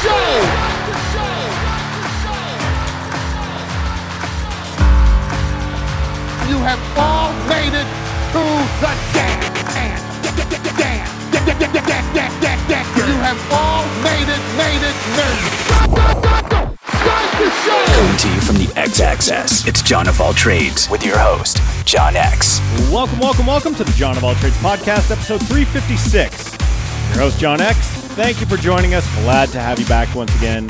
show. You have all made it to the dance. You have all made it, made it, made it. Start the show. Coming to you from the X Access, it's Jon of All Trades with your host, Jon Eks. Welcome, welcome, welcome to the Jon of All Trades podcast, episode 356. Your host, Jon Eks. Thank you for joining us. Glad to have you back once again.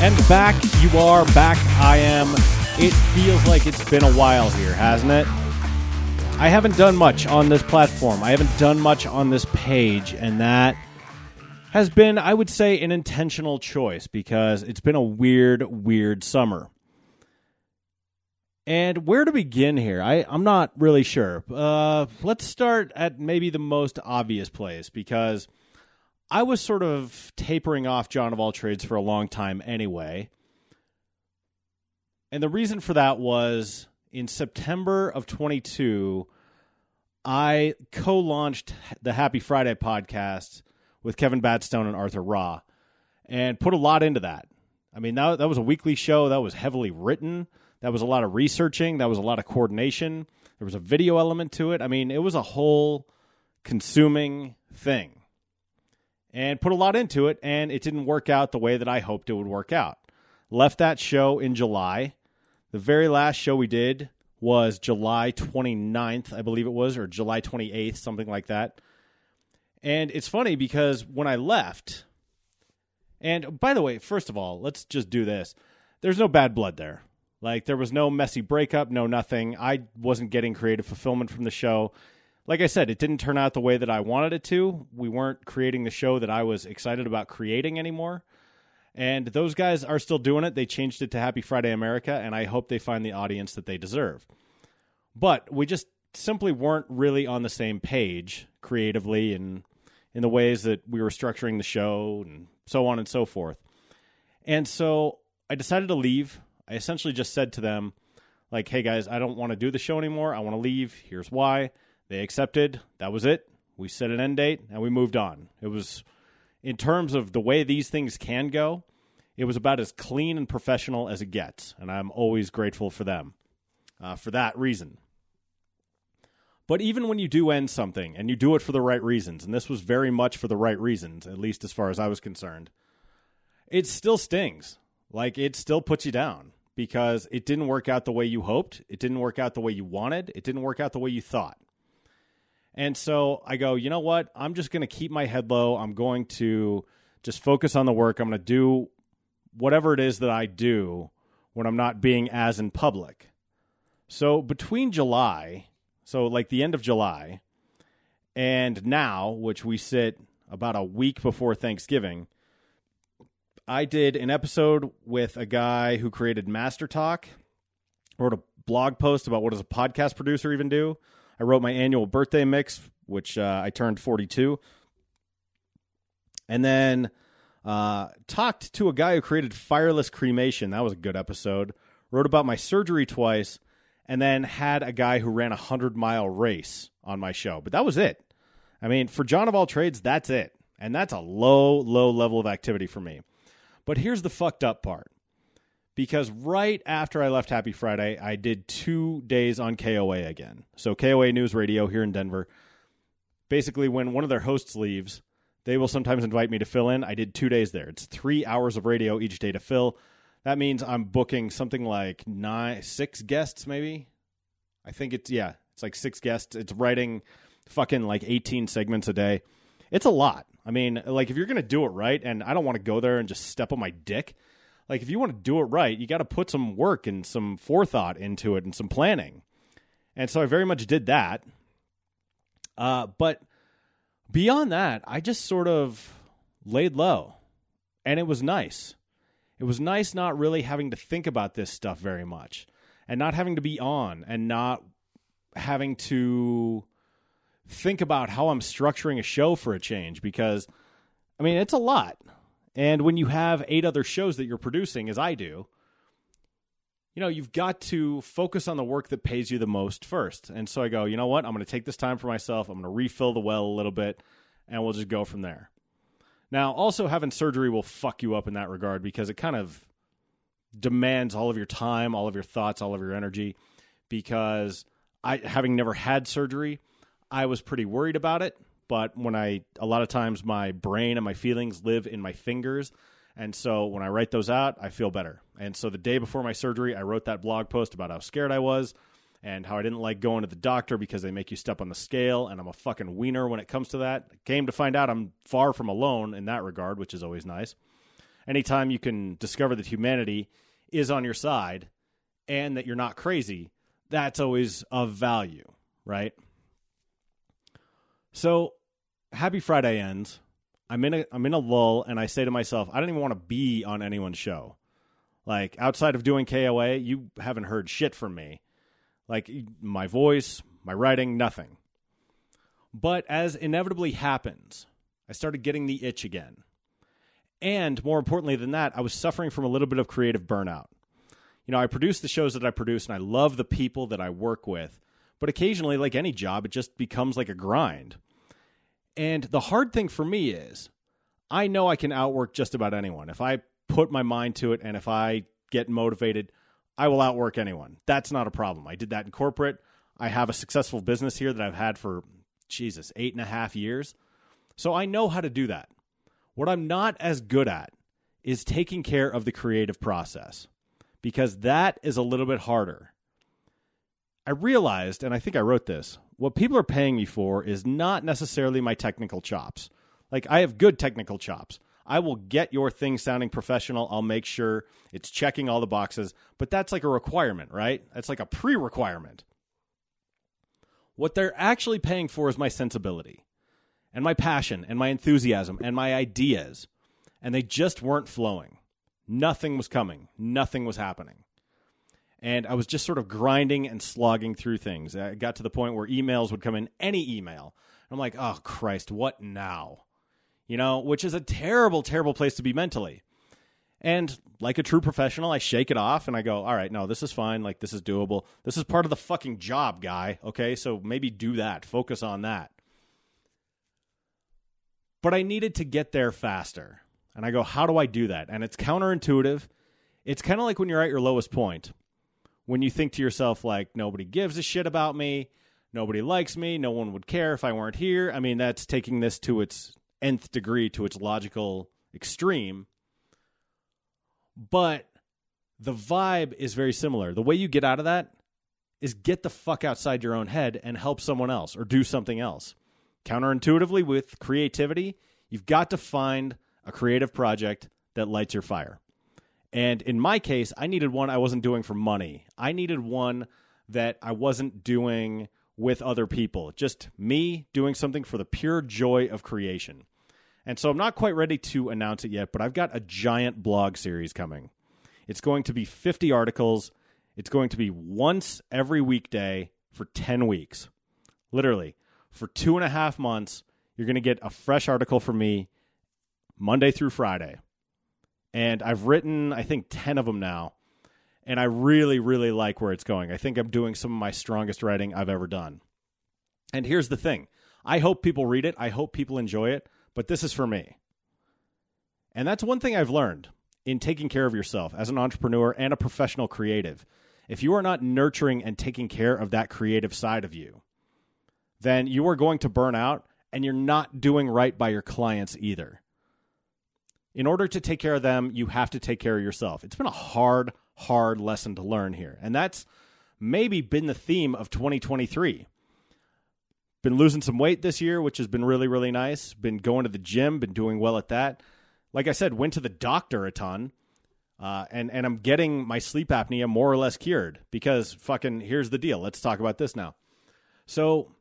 And back you are, back I am. It feels like it's been a while here, hasn't it? I haven't done much on this platform. I haven't done much on this page, and that has been, I would say, an intentional choice because it's been a weird, weird summer. And where to begin here? I, I'm not really sure. Uh, let's start at maybe the most obvious place because I was sort of tapering off Jon of All Trades for a long time anyway. And the reason for that was in September of 22, I co launched the Happy Friday podcast with Kevin Batstone and Arthur Raw and put a lot into that. I mean, that, that was a weekly show that was heavily written. That was a lot of researching. That was a lot of coordination. There was a video element to it. I mean, it was a whole consuming thing and put a lot into it, and it didn't work out the way that I hoped it would work out. Left that show in July. The very last show we did was July 29th, I believe it was, or July 28th, something like that. And it's funny because when I left, and by the way, first of all, let's just do this. There's no bad blood there. Like, there was no messy breakup, no nothing. I wasn't getting creative fulfillment from the show. Like I said, it didn't turn out the way that I wanted it to. We weren't creating the show that I was excited about creating anymore. And those guys are still doing it. They changed it to Happy Friday America, and I hope they find the audience that they deserve. But we just simply weren't really on the same page creatively and in the ways that we were structuring the show and so on and so forth. And so I decided to leave. I essentially just said to them, like, hey guys, I don't want to do the show anymore. I want to leave. Here's why. They accepted. That was it. We set an end date and we moved on. It was in terms of the way these things can go, it was about as clean and professional as it gets, and I'm always grateful for them uh, for that reason. But even when you do end something and you do it for the right reasons, and this was very much for the right reasons, at least as far as I was concerned, it still stings. Like it still puts you down because it didn't work out the way you hoped, it didn't work out the way you wanted, it didn't work out the way you thought. And so I go, you know what? I'm just going to keep my head low. I'm going to just focus on the work. I'm going to do whatever it is that I do when I'm not being as in public. So between July, so like the end of July, and now, which we sit about a week before Thanksgiving, I did an episode with a guy who created Master Talk, wrote a blog post about what does a podcast producer even do. I wrote my annual birthday mix, which uh, I turned 42. And then uh, talked to a guy who created Fireless Cremation. That was a good episode. Wrote about my surgery twice, and then had a guy who ran a 100 mile race on my show. But that was it. I mean, for Jon of all trades, that's it. And that's a low, low level of activity for me. But here's the fucked up part because right after I left Happy Friday, I did two days on KOA again. So KOA News Radio here in Denver. Basically, when one of their hosts leaves, they will sometimes invite me to fill in. I did two days there. It's three hours of radio each day to fill. That means I'm booking something like nine, six guests, maybe. I think it's yeah, it's like six guests. It's writing fucking like 18 segments a day. It's a lot. I mean, like if you're gonna do it right, and I don't want to go there and just step on my dick like if you want to do it right, you got to put some work and some forethought into it and some planning. And so I very much did that. Uh, but beyond that, I just sort of laid low, and it was nice. It was nice not really having to think about this stuff very much, and not having to be on, and not having to think about how I'm structuring a show for a change because I mean, it's a lot. And when you have eight other shows that you're producing, as I do, you know, you've got to focus on the work that pays you the most first. And so I go, you know what? I'm going to take this time for myself. I'm going to refill the well a little bit, and we'll just go from there. Now, also having surgery will fuck you up in that regard because it kind of demands all of your time, all of your thoughts, all of your energy. Because I, having never had surgery, I was pretty worried about it. But when I, a lot of times my brain and my feelings live in my fingers. And so when I write those out, I feel better. And so the day before my surgery, I wrote that blog post about how scared I was and how I didn't like going to the doctor because they make you step on the scale, and I'm a fucking wiener when it comes to that. Came to find out I'm far from alone in that regard, which is always nice. Anytime you can discover that humanity is on your side and that you're not crazy, that's always of value, right? So, Happy Friday ends. I'm in a I'm in a lull, and I say to myself, I don't even want to be on anyone's show. Like outside of doing KOA, you haven't heard shit from me like my voice, my writing, nothing. But as inevitably happens, I started getting the itch again. And more importantly than that, I was suffering from a little bit of creative burnout. You know, I produce the shows that I produce and I love the people that I work with, but occasionally, like any job, it just becomes like a grind. And the hard thing for me is I know I can outwork just about anyone. If I put my mind to it and if I get motivated, I will outwork anyone. That's not a problem. I did that in corporate. I have a successful business here that I've had for, Jesus, eight and a half years. So I know how to do that. What I'm not as good at is taking care of the creative process because that is a little bit harder. I realized, and I think I wrote this, what people are paying me for is not necessarily my technical chops. Like, I have good technical chops. I will get your thing sounding professional. I'll make sure it's checking all the boxes, but that's like a requirement, right? That's like a pre requirement. What they're actually paying for is my sensibility and my passion and my enthusiasm and my ideas. And they just weren't flowing. Nothing was coming, nothing was happening. And I was just sort of grinding and slogging through things. I got to the point where emails would come in, any email. I'm like, oh, Christ, what now? you know, which is a terrible, terrible place to be mentally. And like a true professional, I shake it off and I go, all right, no, this is fine. Like, this is doable. This is part of the fucking job, guy. Okay. So maybe do that. Focus on that. But I needed to get there faster. And I go, how do I do that? And it's counterintuitive. It's kind of like when you're at your lowest point, when you think to yourself, like, nobody gives a shit about me. Nobody likes me. No one would care if I weren't here. I mean, that's taking this to its nth degree to its logical extreme. But the vibe is very similar. The way you get out of that is get the fuck outside your own head and help someone else or do something else. Counterintuitively, with creativity, you've got to find a creative project that lights your fire. And in my case, I needed one I wasn't doing for money. I needed one that I wasn't doing with other people, just me doing something for the pure joy of creation. And so I'm not quite ready to announce it yet, but I've got a giant blog series coming. It's going to be 50 articles. It's going to be once every weekday for 10 weeks. Literally, for two and a half months, you're going to get a fresh article from me Monday through Friday. And I've written, I think, 10 of them now. And I really, really like where it's going. I think I'm doing some of my strongest writing I've ever done. And here's the thing I hope people read it, I hope people enjoy it but this is for me. And that's one thing I've learned in taking care of yourself as an entrepreneur and a professional creative. If you are not nurturing and taking care of that creative side of you, then you are going to burn out and you're not doing right by your clients either. In order to take care of them, you have to take care of yourself. It's been a hard, hard lesson to learn here. And that's maybe been the theme of 2023. Been losing some weight this year, which has been really, really nice. Been going to the gym, been doing well at that. Like I said, went to the doctor a ton. Uh, and and I'm getting my sleep apnea more or less cured because fucking here's the deal. Let's talk about this now. So,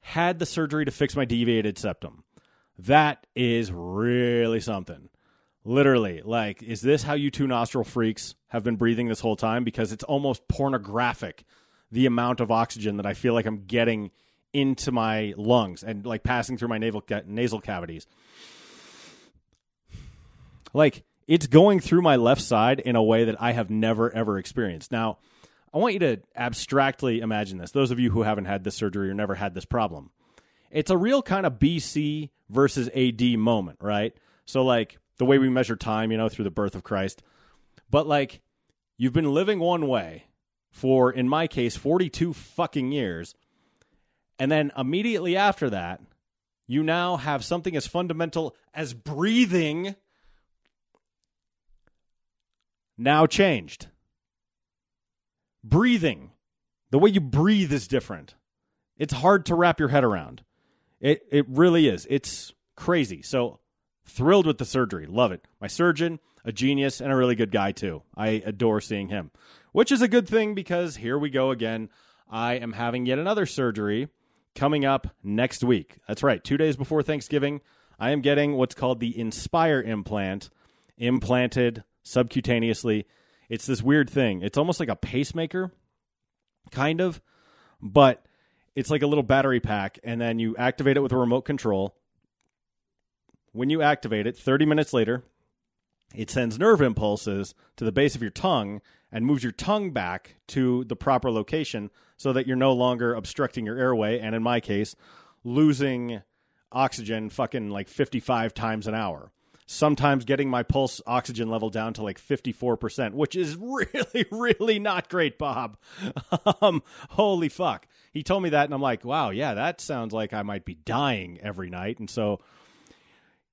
had the surgery to fix my deviated septum. That is really something. Literally, like, is this how you two nostril freaks have been breathing this whole time? Because it's almost pornographic the amount of oxygen that I feel like I'm getting into my lungs and like passing through my nasal nasal cavities. Like it's going through my left side in a way that I have never ever experienced. Now, I want you to abstractly imagine this. Those of you who haven't had this surgery or never had this problem. It's a real kind of BC versus AD moment, right? So like the way we measure time, you know, through the birth of Christ. But like you've been living one way for in my case 42 fucking years. And then immediately after that, you now have something as fundamental as breathing now changed. Breathing. The way you breathe is different. It's hard to wrap your head around. It it really is. It's crazy. So thrilled with the surgery. Love it. My surgeon, a genius and a really good guy too. I adore seeing him. Which is a good thing because here we go again. I am having yet another surgery coming up next week. That's right. 2 days before Thanksgiving, I am getting what's called the Inspire implant implanted subcutaneously. It's this weird thing. It's almost like a pacemaker kind of, but it's like a little battery pack, and then you activate it with a remote control. When you activate it, 30 minutes later, it sends nerve impulses to the base of your tongue and moves your tongue back to the proper location so that you're no longer obstructing your airway, and in my case, losing oxygen fucking like 55 times an hour sometimes getting my pulse oxygen level down to like 54%, which is really, really not great, Bob. um, holy fuck. He told me that, and I'm like, wow, yeah, that sounds like I might be dying every night. And so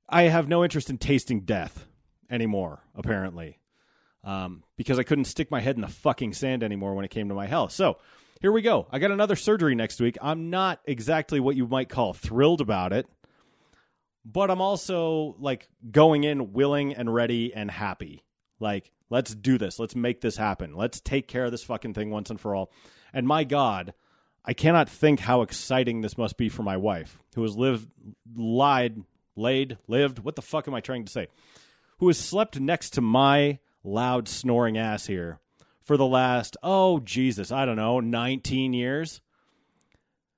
I have no interest in tasting death anymore, apparently, um, because I couldn't stick my head in the fucking sand anymore when it came to my health. So, here we go. I got another surgery next week. I'm not exactly what you might call thrilled about it but I'm also like going in willing and ready and happy. Like, let's do this. Let's make this happen. Let's take care of this fucking thing once and for all. And my God, I cannot think how exciting this must be for my wife, who has lived, lied, laid, lived. What the fuck am I trying to say? Who has slept next to my loud snoring ass here for the last, oh, Jesus, I don't know, 19 years.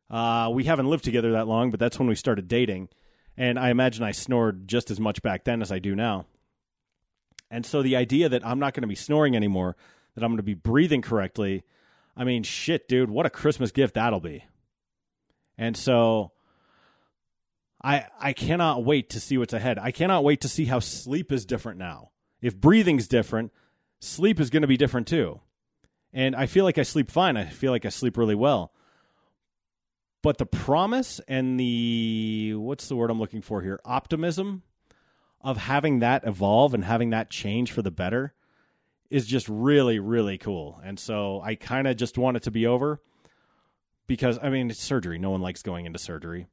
Uh, we haven't lived together that long, but that's when we started dating. And I imagine I snored just as much back then as I do now. And so the idea that I'm not going to be snoring anymore, that I'm going to be breathing correctly, I mean, shit, dude, what a Christmas gift that'll be. And so I I cannot wait to see what's ahead. I cannot wait to see how sleep is different now. If breathing's different, sleep is going to be different too. And I feel like I sleep fine. I feel like I sleep really well but the promise and the what's the word I'm looking for here optimism of having that evolve and having that change for the better is just really really cool and so I kind of just want it to be over because I mean it's surgery no one likes going into surgery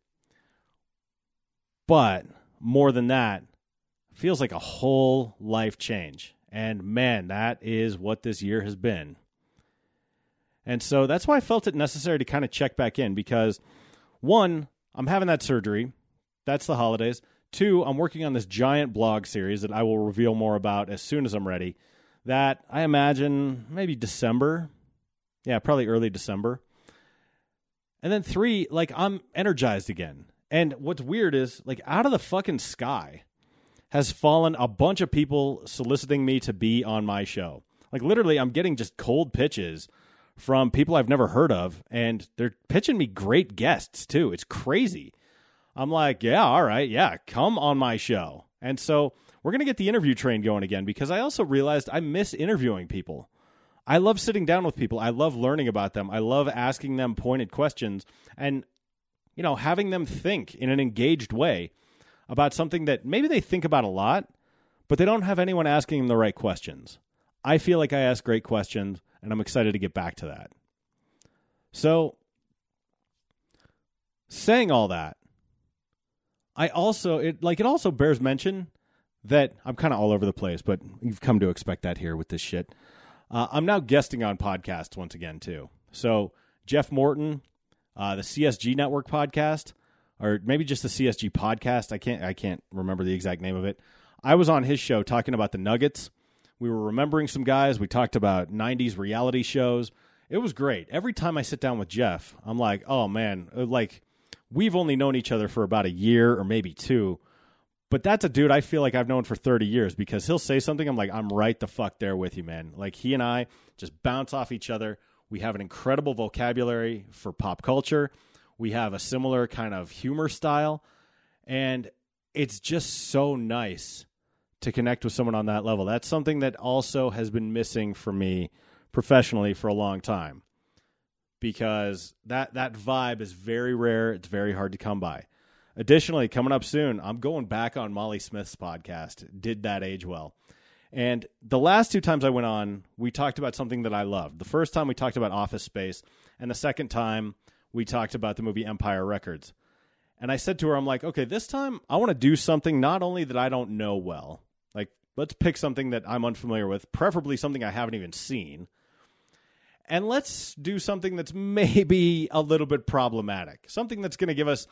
but more than that feels like a whole life change and man that is what this year has been and so that's why I felt it necessary to kind of check back in because one, I'm having that surgery. That's the holidays. Two, I'm working on this giant blog series that I will reveal more about as soon as I'm ready. That I imagine maybe December. Yeah, probably early December. And then three, like I'm energized again. And what's weird is like out of the fucking sky has fallen a bunch of people soliciting me to be on my show. Like literally I'm getting just cold pitches from people I've never heard of, and they're pitching me great guests too. It's crazy. I'm like, yeah, all right, yeah, come on my show. And so we're going to get the interview train going again because I also realized I miss interviewing people. I love sitting down with people. I love learning about them. I love asking them pointed questions and, you know, having them think in an engaged way about something that maybe they think about a lot, but they don't have anyone asking them the right questions. I feel like I ask great questions and I'm excited to get back to that. So, saying all that, I also it like it also bears mention that I'm kind of all over the place, but you've come to expect that here with this shit. Uh, I'm now guesting on podcasts once again too. So Jeff Morton, uh, the CSG Network podcast, or maybe just the CSG podcast. I can't I can't remember the exact name of it. I was on his show talking about the Nuggets we were remembering some guys. We talked about 90s reality shows. It was great. Every time I sit down with Jeff, I'm like, oh man, like we've only known each other for about a year or maybe two. But that's a dude I feel like I've known for 30 years because he'll say something. I'm like, I'm right the fuck there with you, man. Like he and I just bounce off each other. We have an incredible vocabulary for pop culture. We have a similar kind of humor style. And it's just so nice to connect with someone on that level. That's something that also has been missing for me professionally for a long time because that that vibe is very rare. It's very hard to come by. Additionally, coming up soon, I'm going back on Molly Smith's podcast. Did that age well? And the last two times I went on, we talked about something that I loved. The first time we talked about Office Space, and the second time we talked about the movie Empire Records. And I said to her, I'm like, okay, this time I want to do something not only that I don't know well, like let's pick something that I'm unfamiliar with, preferably something I haven't even seen. And let's do something that's maybe a little bit problematic, something that's going to give us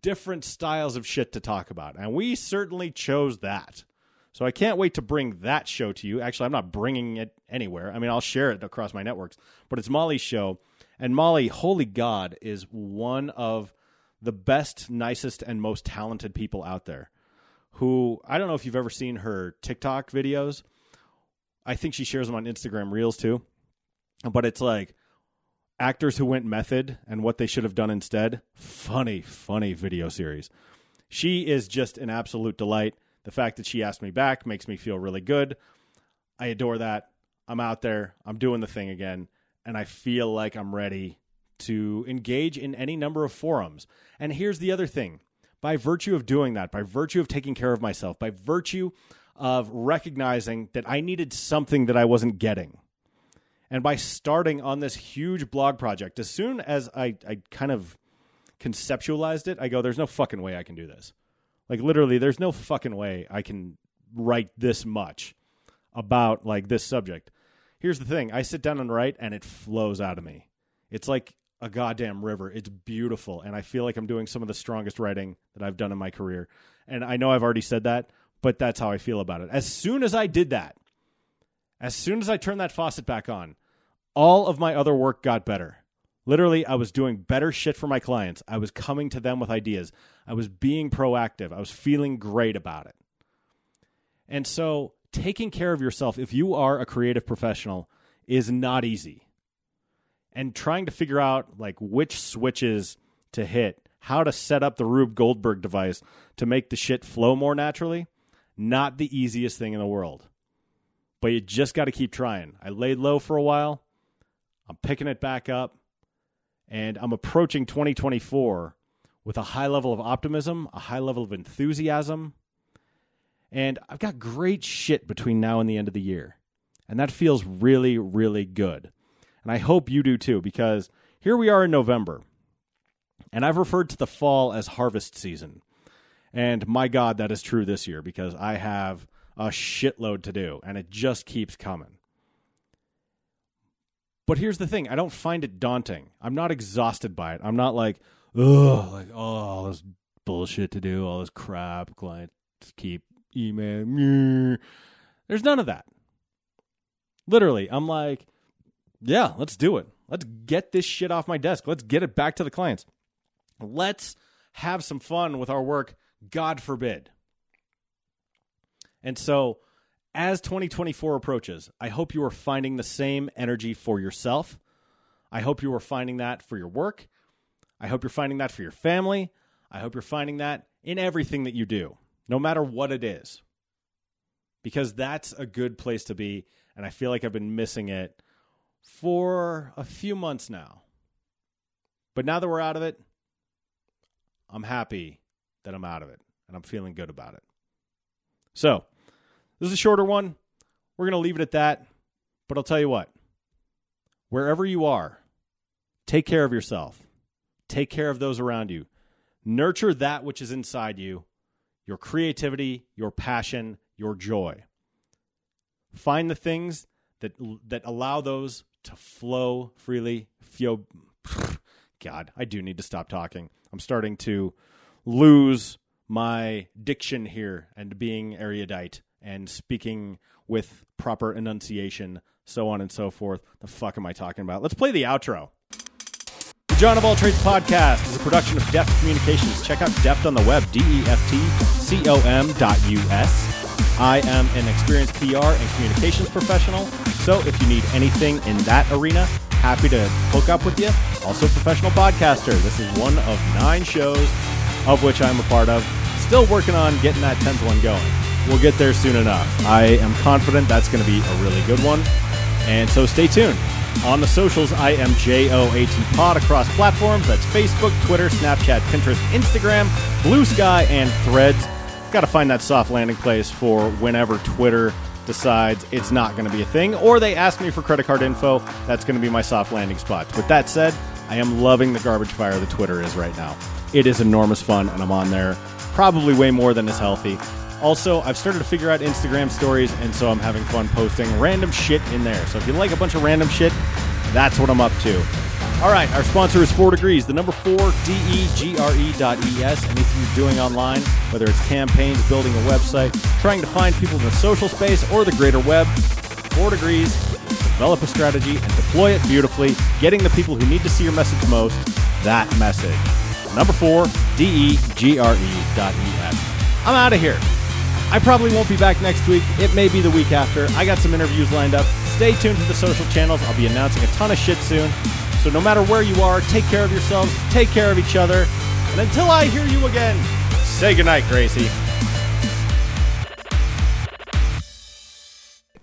different styles of shit to talk about. And we certainly chose that. So I can't wait to bring that show to you. Actually, I'm not bringing it anywhere. I mean, I'll share it across my networks, but it's Molly's show. And Molly, holy God, is one of the best, nicest, and most talented people out there. Who I don't know if you've ever seen her TikTok videos. I think she shares them on Instagram Reels too. But it's like actors who went method and what they should have done instead. Funny, funny video series. She is just an absolute delight. The fact that she asked me back makes me feel really good. I adore that. I'm out there. I'm doing the thing again. And I feel like I'm ready to engage in any number of forums. And here's the other thing by virtue of doing that, by virtue of taking care of myself, by virtue of recognizing that I needed something that I wasn't getting, and by starting on this huge blog project, as soon as I, I kind of conceptualized it, I go, there's no fucking way I can do this. Like, literally, there's no fucking way I can write this much about like this subject. Here's the thing I sit down and write, and it flows out of me. It's like a goddamn river. It's beautiful. And I feel like I'm doing some of the strongest writing that I've done in my career. And I know I've already said that, but that's how I feel about it. As soon as I did that, as soon as I turned that faucet back on, all of my other work got better. Literally, I was doing better shit for my clients. I was coming to them with ideas. I was being proactive. I was feeling great about it. And so, taking care of yourself, if you are a creative professional, is not easy. And trying to figure out like which switches to hit, how to set up the Rube Goldberg device to make the shit flow more naturally, not the easiest thing in the world. But you just got to keep trying. I laid low for a while. I'm picking it back up, and I'm approaching 2024 with a high level of optimism, a high level of enthusiasm, and I've got great shit between now and the end of the year. And that feels really, really good. And I hope you do too, because here we are in November, and I've referred to the fall as harvest season. And my God, that is true this year because I have a shitload to do, and it just keeps coming. But here's the thing I don't find it daunting. I'm not exhausted by it. I'm not like, oh, like, oh, all this bullshit to do, all this crap, clients keep emailing. There's none of that. Literally, I'm like, yeah, let's do it. Let's get this shit off my desk. Let's get it back to the clients. Let's have some fun with our work, God forbid. And so as 2024 approaches, I hope you are finding the same energy for yourself. I hope you are finding that for your work. I hope you're finding that for your family. I hope you're finding that in everything that you do, no matter what it is. Because that's a good place to be. And I feel like I've been missing it for a few months now. But now that we're out of it, I'm happy that I'm out of it and I'm feeling good about it. So, this is a shorter one. We're going to leave it at that. But I'll tell you what wherever you are, take care of yourself, take care of those around you, nurture that which is inside you your creativity, your passion, your joy. Find the things that, that allow those to flow freely. Fio- God, I do need to stop talking. I'm starting to lose my diction here and being erudite and speaking with proper enunciation, so on and so forth. The fuck am I talking about? Let's play the outro. The Jon of All Trades podcast is a production of Deft Communications. Check out Deft on the web, D E F T C O M dot U S. I am an experienced PR and communications professional, so if you need anything in that arena, happy to hook up with you. Also, professional podcaster. This is one of nine shows of which I'm a part of. Still working on getting that 10th one going. We'll get there soon enough. I am confident that's going to be a really good one. And so stay tuned. On the socials, I am JOAT Pod across platforms. That's Facebook, Twitter, Snapchat, Pinterest, Instagram, Blue Sky, and Threads. Got to find that soft landing place for whenever Twitter decides it's not going to be a thing, or they ask me for credit card info. That's going to be my soft landing spot. With that said, I am loving the garbage fire that Twitter is right now. It is enormous fun, and I'm on there probably way more than is healthy. Also, I've started to figure out Instagram stories, and so I'm having fun posting random shit in there. So if you like a bunch of random shit, that's what I'm up to. All right, our sponsor is 4 Degrees, the number 4 D-E-G-R-E dot E-S. Anything you're doing online, whether it's campaigns, building a website, trying to find people in the social space or the greater web, 4 Degrees, develop a strategy and deploy it beautifully, getting the people who need to see your message most that message. Number 4 D-E-G-R-E dot E-S. I'm out of here. I probably won't be back next week. It may be the week after. I got some interviews lined up. Stay tuned to the social channels. I'll be announcing a ton of shit soon. So no matter where you are, take care of yourselves, take care of each other. And until I hear you again, say goodnight, Gracie.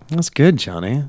That's good, Johnny.